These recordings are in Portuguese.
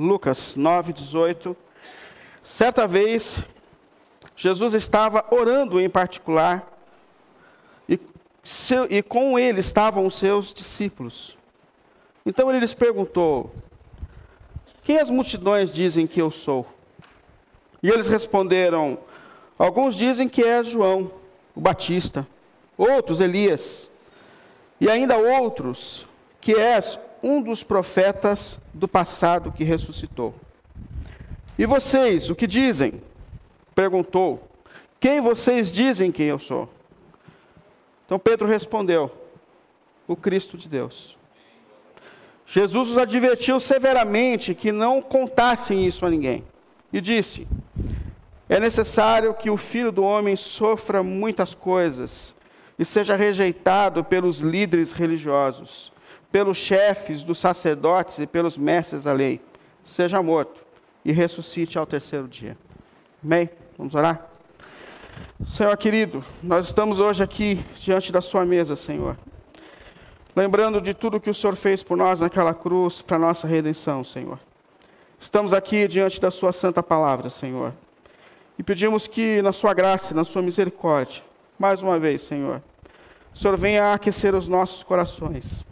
Lucas 9, 18. Certa vez, Jesus estava orando em particular e, seu, e com ele estavam os seus discípulos. Então ele lhes perguntou: Quem as multidões dizem que eu sou? E eles responderam: Alguns dizem que é João, o Batista, outros Elias, e ainda outros que és um dos profetas do passado que ressuscitou. E vocês, o que dizem? Perguntou. Quem vocês dizem que eu sou? Então Pedro respondeu: O Cristo de Deus. Jesus os advertiu severamente que não contassem isso a ninguém. E disse: É necessário que o filho do homem sofra muitas coisas e seja rejeitado pelos líderes religiosos, pelos chefes dos sacerdotes e pelos mestres da lei. Seja morto e ressuscite ao terceiro dia. Amém? Vamos orar? Senhor querido, nós estamos hoje aqui diante da Sua mesa, Senhor. Lembrando de tudo que o Senhor fez por nós naquela cruz, para nossa redenção, Senhor. Estamos aqui diante da Sua santa palavra, Senhor. E pedimos que, na Sua graça, na Sua misericórdia, mais uma vez, Senhor, o Senhor venha aquecer os nossos corações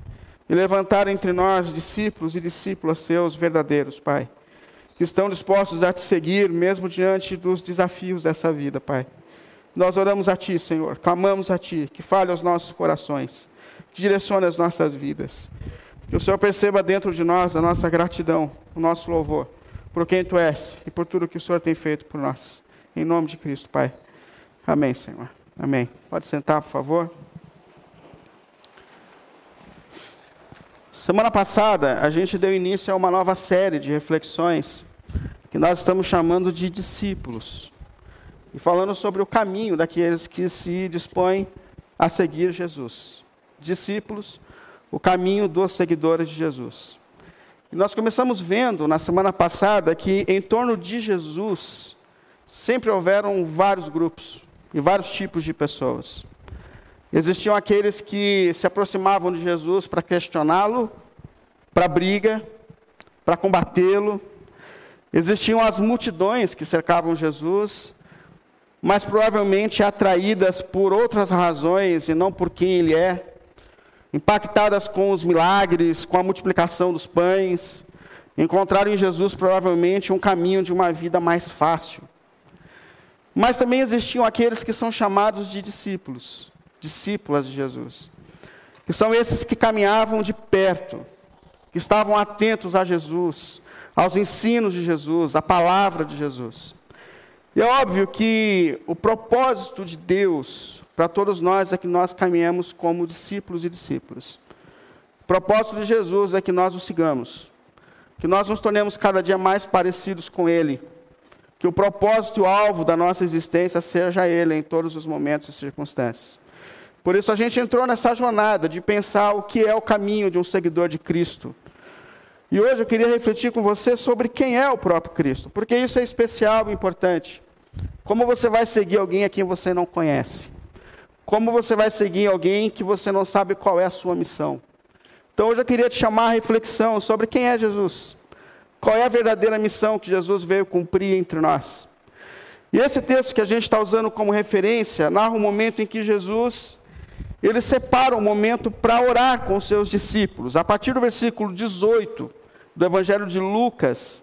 e levantar entre nós discípulos e discípulas seus verdadeiros, Pai, que estão dispostos a te seguir mesmo diante dos desafios dessa vida, Pai. Nós oramos a Ti, Senhor, clamamos a Ti, que fale aos nossos corações, que direcione as nossas vidas. Que o Senhor perceba dentro de nós a nossa gratidão, o nosso louvor, por quem Tu és e por tudo que o Senhor tem feito por nós. Em nome de Cristo, Pai. Amém, Senhor. Amém. Pode sentar, por favor. Semana passada, a gente deu início a uma nova série de reflexões que nós estamos chamando de discípulos. E falando sobre o caminho daqueles que se dispõem a seguir Jesus. Discípulos o caminho dos seguidores de Jesus. E nós começamos vendo na semana passada que em torno de Jesus sempre houveram vários grupos e vários tipos de pessoas. Existiam aqueles que se aproximavam de Jesus para questioná-lo, para briga, para combatê-lo. Existiam as multidões que cercavam Jesus, mas provavelmente atraídas por outras razões e não por quem ele é impactadas com os milagres, com a multiplicação dos pães, encontraram em Jesus provavelmente um caminho de uma vida mais fácil. Mas também existiam aqueles que são chamados de discípulos, discípulas de Jesus, que são esses que caminhavam de perto, que estavam atentos a Jesus, aos ensinos de Jesus, à palavra de Jesus. E é óbvio que o propósito de Deus para todos nós é que nós caminhemos como discípulos e discípulas. O propósito de Jesus é que nós o sigamos, que nós nos tornemos cada dia mais parecidos com Ele, que o propósito e o alvo da nossa existência seja Ele em todos os momentos e circunstâncias. Por isso a gente entrou nessa jornada de pensar o que é o caminho de um seguidor de Cristo. E hoje eu queria refletir com você sobre quem é o próprio Cristo, porque isso é especial e importante. Como você vai seguir alguém a quem você não conhece? Como você vai seguir alguém que você não sabe qual é a sua missão? Então hoje eu queria te chamar a reflexão sobre quem é Jesus. Qual é a verdadeira missão que Jesus veio cumprir entre nós? E esse texto que a gente está usando como referência narra um momento em que Jesus ele separa um momento para orar com seus discípulos. A partir do versículo 18 do Evangelho de Lucas,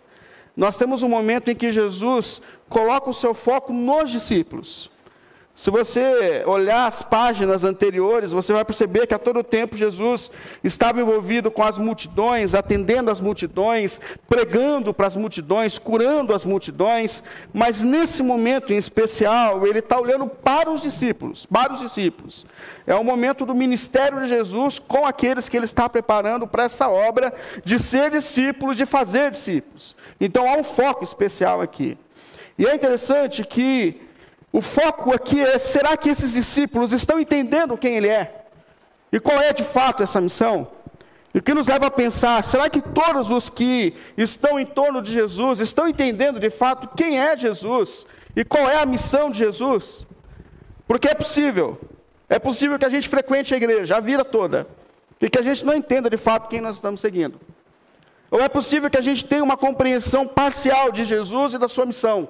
nós temos um momento em que Jesus coloca o seu foco nos discípulos. Se você olhar as páginas anteriores, você vai perceber que a todo tempo Jesus estava envolvido com as multidões, atendendo as multidões, pregando para as multidões, curando as multidões, mas nesse momento em especial, ele está olhando para os discípulos, para os discípulos. É o momento do ministério de Jesus com aqueles que ele está preparando para essa obra de ser discípulo, de fazer discípulos. Então há um foco especial aqui. E é interessante que o foco aqui é: será que esses discípulos estão entendendo quem Ele é? E qual é de fato essa missão? E o que nos leva a pensar: será que todos os que estão em torno de Jesus estão entendendo de fato quem é Jesus e qual é a missão de Jesus? Porque é possível, é possível que a gente frequente a igreja a vida toda e que a gente não entenda de fato quem nós estamos seguindo. Ou é possível que a gente tenha uma compreensão parcial de Jesus e da sua missão?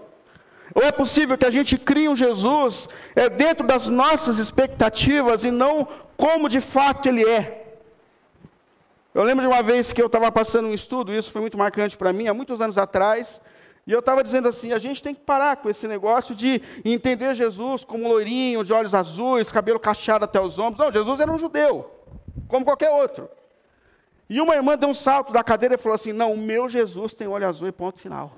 Ou é possível que a gente crie um Jesus é, dentro das nossas expectativas e não como de fato ele é? Eu lembro de uma vez que eu estava passando um estudo, isso foi muito marcante para mim, há muitos anos atrás, e eu estava dizendo assim: a gente tem que parar com esse negócio de entender Jesus como loirinho, de olhos azuis, cabelo cacheado até os ombros. Não, Jesus era um judeu, como qualquer outro. E uma irmã deu um salto da cadeira e falou assim: Não, o meu Jesus tem olho azul e ponto final.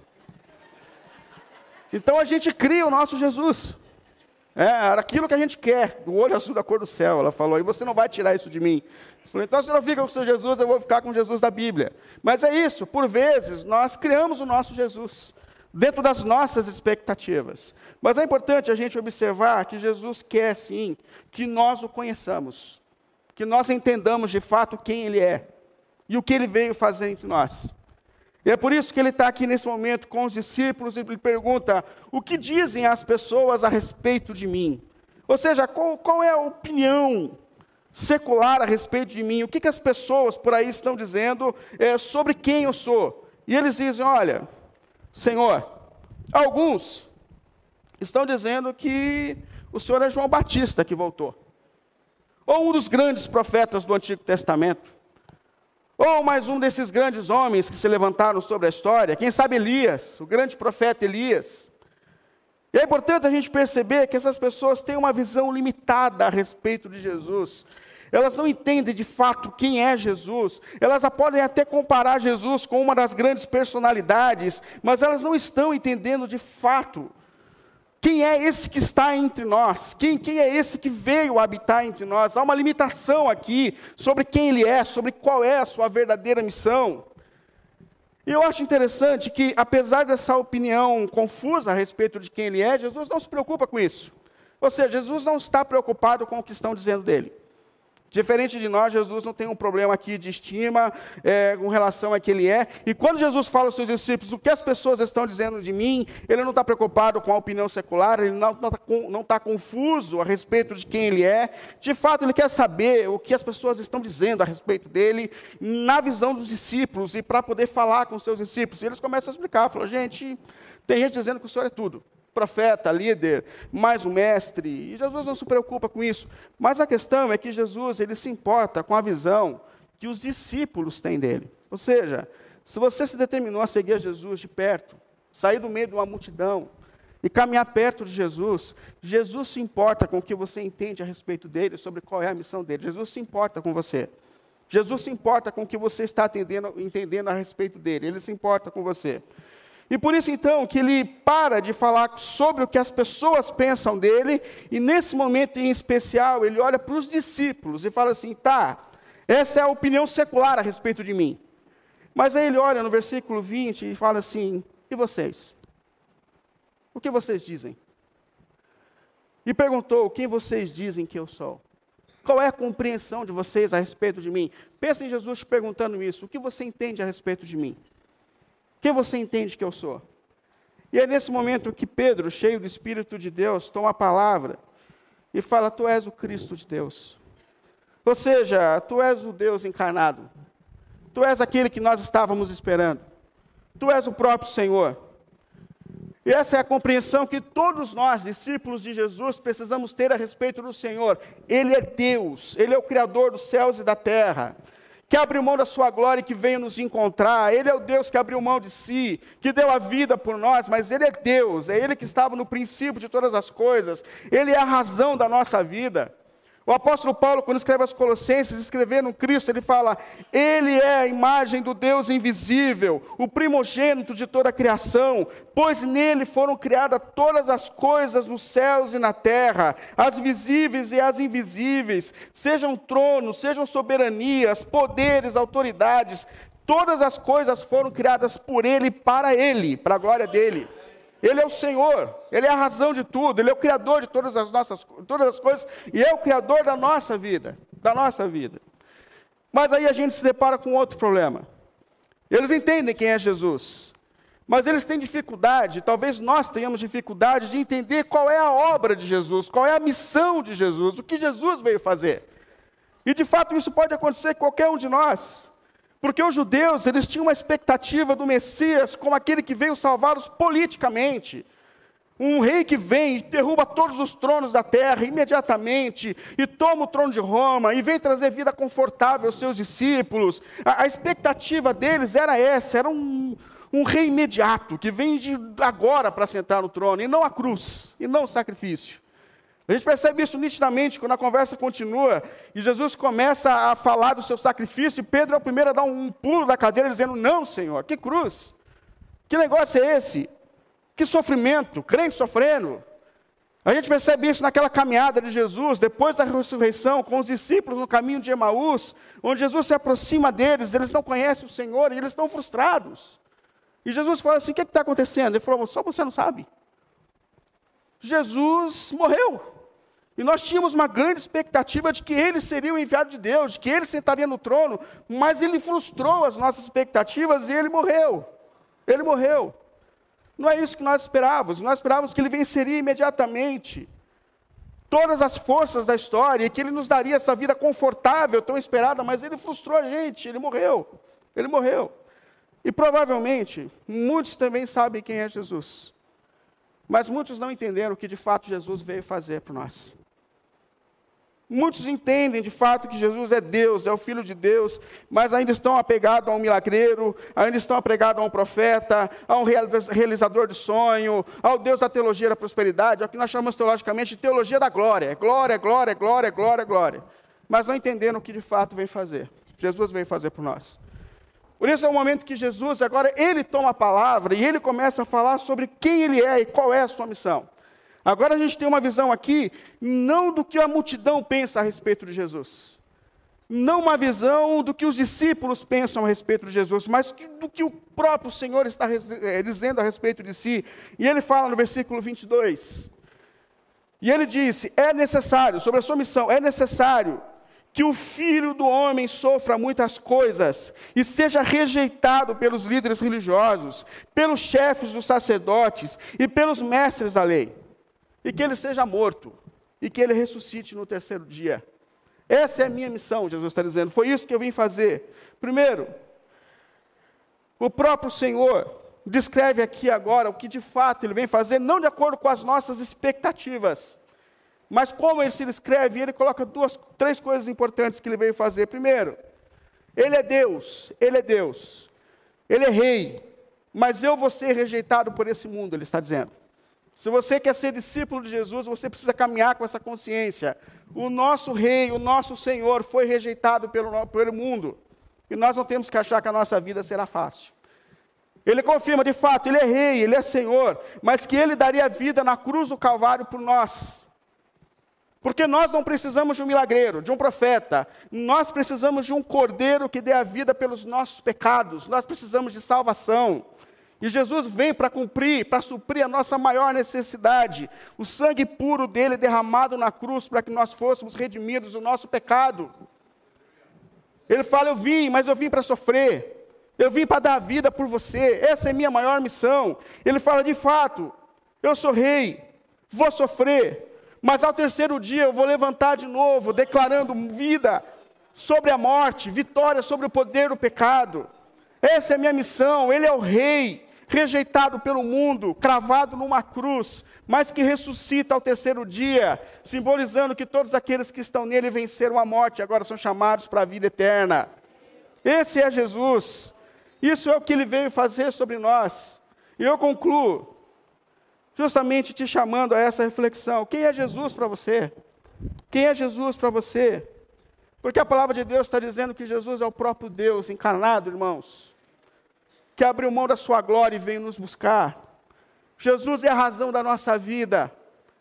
Então a gente cria o nosso Jesus. É, era aquilo que a gente quer, o olho azul da cor do céu, ela falou, e você não vai tirar isso de mim. Falou, então se não fica com o seu Jesus, eu vou ficar com o Jesus da Bíblia. Mas é isso, por vezes nós criamos o nosso Jesus dentro das nossas expectativas. Mas é importante a gente observar que Jesus quer sim que nós o conheçamos, que nós entendamos de fato quem Ele é e o que Ele veio fazer entre nós. E é por isso que Ele está aqui nesse momento com os discípulos e lhe pergunta: o que dizem as pessoas a respeito de mim? Ou seja, qual, qual é a opinião secular a respeito de mim? O que, que as pessoas por aí estão dizendo é, sobre quem eu sou? E eles dizem: olha, Senhor. Alguns estão dizendo que o Senhor é João Batista que voltou. Ou um dos grandes profetas do Antigo Testamento. Ou mais um desses grandes homens que se levantaram sobre a história. Quem sabe Elias, o grande profeta Elias. E é importante a gente perceber que essas pessoas têm uma visão limitada a respeito de Jesus elas não entendem de fato quem é Jesus, elas podem até comparar Jesus com uma das grandes personalidades, mas elas não estão entendendo de fato quem é esse que está entre nós, quem, quem é esse que veio habitar entre nós. Há uma limitação aqui sobre quem ele é, sobre qual é a sua verdadeira missão. E eu acho interessante que, apesar dessa opinião confusa a respeito de quem ele é, Jesus não se preocupa com isso. Ou seja, Jesus não está preocupado com o que estão dizendo dele. Diferente de nós, Jesus não tem um problema aqui de estima é, com relação a que ele é. E quando Jesus fala aos seus discípulos o que as pessoas estão dizendo de mim, ele não está preocupado com a opinião secular, ele não está não tá confuso a respeito de quem ele é. De fato, ele quer saber o que as pessoas estão dizendo a respeito dele na visão dos discípulos e para poder falar com os seus discípulos. E eles começam a explicar, falam, gente, tem gente dizendo que o Senhor é tudo profeta, líder, mais um mestre. E Jesus não se preocupa com isso. Mas a questão é que Jesus ele se importa com a visão que os discípulos têm dele. Ou seja, se você se determinou a seguir Jesus de perto, sair do meio de uma multidão e caminhar perto de Jesus, Jesus se importa com o que você entende a respeito dele, sobre qual é a missão dele. Jesus se importa com você. Jesus se importa com o que você está entendendo a respeito dele. Ele se importa com você. E por isso então que ele para de falar sobre o que as pessoas pensam dele, e nesse momento em especial ele olha para os discípulos e fala assim: tá, essa é a opinião secular a respeito de mim. Mas aí ele olha no versículo 20 e fala assim: e vocês? O que vocês dizem? E perguntou: quem vocês dizem que eu sou? Qual é a compreensão de vocês a respeito de mim? Pensa em Jesus te perguntando isso: o que você entende a respeito de mim? Quem você entende que eu sou? E é nesse momento que Pedro, cheio do Espírito de Deus, toma a palavra e fala: Tu és o Cristo de Deus. Ou seja, tu és o Deus encarnado. Tu és aquele que nós estávamos esperando. Tu és o próprio Senhor. E essa é a compreensão que todos nós, discípulos de Jesus, precisamos ter a respeito do Senhor. Ele é Deus, Ele é o Criador dos céus e da terra que abriu mão da sua glória e que veio nos encontrar. Ele é o Deus que abriu mão de si, que deu a vida por nós, mas Ele é Deus, é Ele que estava no princípio de todas as coisas, Ele é a razão da nossa vida. O apóstolo Paulo, quando escreve aos Colossenses, escrevendo Cristo, ele fala: Ele é a imagem do Deus invisível, o primogênito de toda a criação, pois nele foram criadas todas as coisas nos céus e na terra, as visíveis e as invisíveis, sejam tronos, sejam soberanias, poderes, autoridades, todas as coisas foram criadas por Ele para Ele, para a glória dele. Ele é o Senhor, Ele é a razão de tudo, Ele é o Criador de todas as nossas todas as coisas e é o Criador da nossa vida, da nossa vida. Mas aí a gente se depara com outro problema. Eles entendem quem é Jesus, mas eles têm dificuldade, talvez nós tenhamos dificuldade de entender qual é a obra de Jesus, qual é a missão de Jesus, o que Jesus veio fazer. E de fato isso pode acontecer com qualquer um de nós. Porque os judeus, eles tinham uma expectativa do Messias como aquele que veio salvá-los politicamente. Um rei que vem e derruba todos os tronos da terra imediatamente, e toma o trono de Roma, e vem trazer vida confortável aos seus discípulos. A, a expectativa deles era essa: era um, um rei imediato, que vem de agora para sentar no trono, e não a cruz, e não o sacrifício. A gente percebe isso nitidamente quando a conversa continua e Jesus começa a falar do seu sacrifício, e Pedro é o primeiro a dar um pulo da cadeira, dizendo: Não, Senhor, que cruz, que negócio é esse? Que sofrimento, crente sofrendo. A gente percebe isso naquela caminhada de Jesus, depois da ressurreição, com os discípulos no caminho de Emaús, onde Jesus se aproxima deles, eles não conhecem o Senhor e eles estão frustrados. E Jesus fala assim: O que está acontecendo? Ele falou: Só você não sabe. Jesus morreu. E nós tínhamos uma grande expectativa de que ele seria o enviado de Deus, de que ele sentaria no trono, mas ele frustrou as nossas expectativas e ele morreu. Ele morreu. Não é isso que nós esperávamos. Nós esperávamos que ele venceria imediatamente todas as forças da história e que ele nos daria essa vida confortável, tão esperada, mas ele frustrou a gente, ele morreu. Ele morreu. E provavelmente, muitos também sabem quem é Jesus. Mas muitos não entenderam o que de fato Jesus veio fazer para nós. Muitos entendem de fato que Jesus é Deus, é o Filho de Deus, mas ainda estão apegados a um milagreiro, ainda estão apegados a um profeta, a um realizador de sonho, ao Deus da teologia da prosperidade, ao que nós chamamos teologicamente de teologia da glória. Glória, glória, glória, glória, glória. Mas não entenderam o que de fato vem fazer. Jesus veio fazer por nós. Por isso é o momento que Jesus, agora, ele toma a palavra e ele começa a falar sobre quem ele é e qual é a sua missão. Agora a gente tem uma visão aqui, não do que a multidão pensa a respeito de Jesus. Não uma visão do que os discípulos pensam a respeito de Jesus, mas do que o próprio Senhor está eh, dizendo a respeito de si. E ele fala no versículo 22. E ele disse: É necessário, sobre a sua missão, é necessário que o filho do homem sofra muitas coisas e seja rejeitado pelos líderes religiosos, pelos chefes dos sacerdotes e pelos mestres da lei e que ele seja morto, e que ele ressuscite no terceiro dia. Essa é a minha missão, Jesus está dizendo. Foi isso que eu vim fazer. Primeiro, o próprio Senhor descreve aqui agora o que de fato ele vem fazer, não de acordo com as nossas expectativas, mas como ele se descreve, ele coloca duas, três coisas importantes que ele veio fazer. Primeiro, ele é Deus, ele é Deus, ele é rei, mas eu vou ser rejeitado por esse mundo, ele está dizendo. Se você quer ser discípulo de Jesus, você precisa caminhar com essa consciência. O nosso rei, o nosso Senhor foi rejeitado pelo, pelo mundo. E nós não temos que achar que a nossa vida será fácil. Ele confirma, de fato, ele é rei, ele é Senhor, mas que ele daria vida na cruz do Calvário por nós. Porque nós não precisamos de um milagreiro, de um profeta. Nós precisamos de um cordeiro que dê a vida pelos nossos pecados. Nós precisamos de salvação. E Jesus vem para cumprir, para suprir a nossa maior necessidade. O sangue puro dele derramado na cruz para que nós fôssemos redimidos do nosso pecado. Ele fala: Eu vim, mas eu vim para sofrer. Eu vim para dar a vida por você. Essa é minha maior missão. Ele fala: De fato, eu sou rei, vou sofrer, mas ao terceiro dia eu vou levantar de novo, declarando vida sobre a morte, vitória sobre o poder do pecado. Essa é a minha missão. Ele é o rei rejeitado pelo mundo, cravado numa cruz, mas que ressuscita ao terceiro dia, simbolizando que todos aqueles que estão nele venceram a morte agora são chamados para a vida eterna. Esse é Jesus. Isso é o que ele veio fazer sobre nós. E eu concluo, justamente te chamando a essa reflexão: quem é Jesus para você? Quem é Jesus para você? Porque a palavra de Deus está dizendo que Jesus é o próprio Deus encarnado, irmãos que abriu mão da sua glória e veio nos buscar. Jesus é a razão da nossa vida,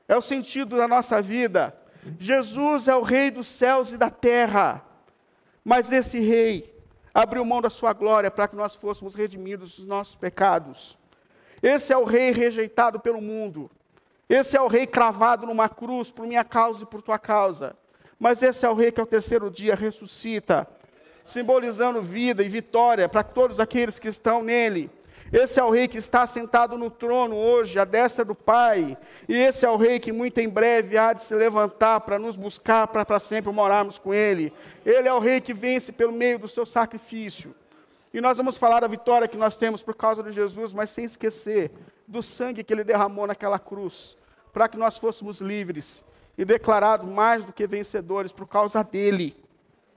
é o sentido da nossa vida. Jesus é o Rei dos céus e da terra. Mas esse Rei abriu mão da sua glória para que nós fôssemos redimidos dos nossos pecados. Esse é o Rei rejeitado pelo mundo. Esse é o Rei cravado numa cruz por minha causa e por tua causa. Mas esse é o Rei que ao terceiro dia ressuscita simbolizando vida e vitória para todos aqueles que estão nele. Esse é o rei que está sentado no trono hoje, à destra do Pai. E esse é o rei que muito em breve há de se levantar para nos buscar, para, para sempre morarmos com ele. Ele é o rei que vence pelo meio do seu sacrifício. E nós vamos falar da vitória que nós temos por causa de Jesus, mas sem esquecer do sangue que ele derramou naquela cruz, para que nós fôssemos livres e declarados mais do que vencedores por causa dele,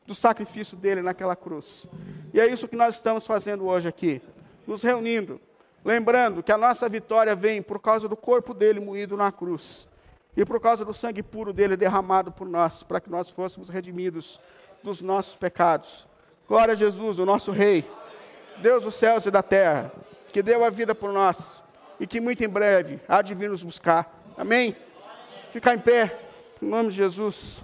do sacrifício dele naquela cruz. E é isso que nós estamos fazendo hoje aqui, nos reunindo, lembrando que a nossa vitória vem por causa do corpo dele moído na cruz e por causa do sangue puro dele derramado por nós, para que nós fôssemos redimidos dos nossos pecados. Glória a Jesus, o nosso Rei, Deus dos céus e da terra, que deu a vida por nós e que muito em breve há de vir nos buscar. Amém? Ficar em pé, em nome de Jesus.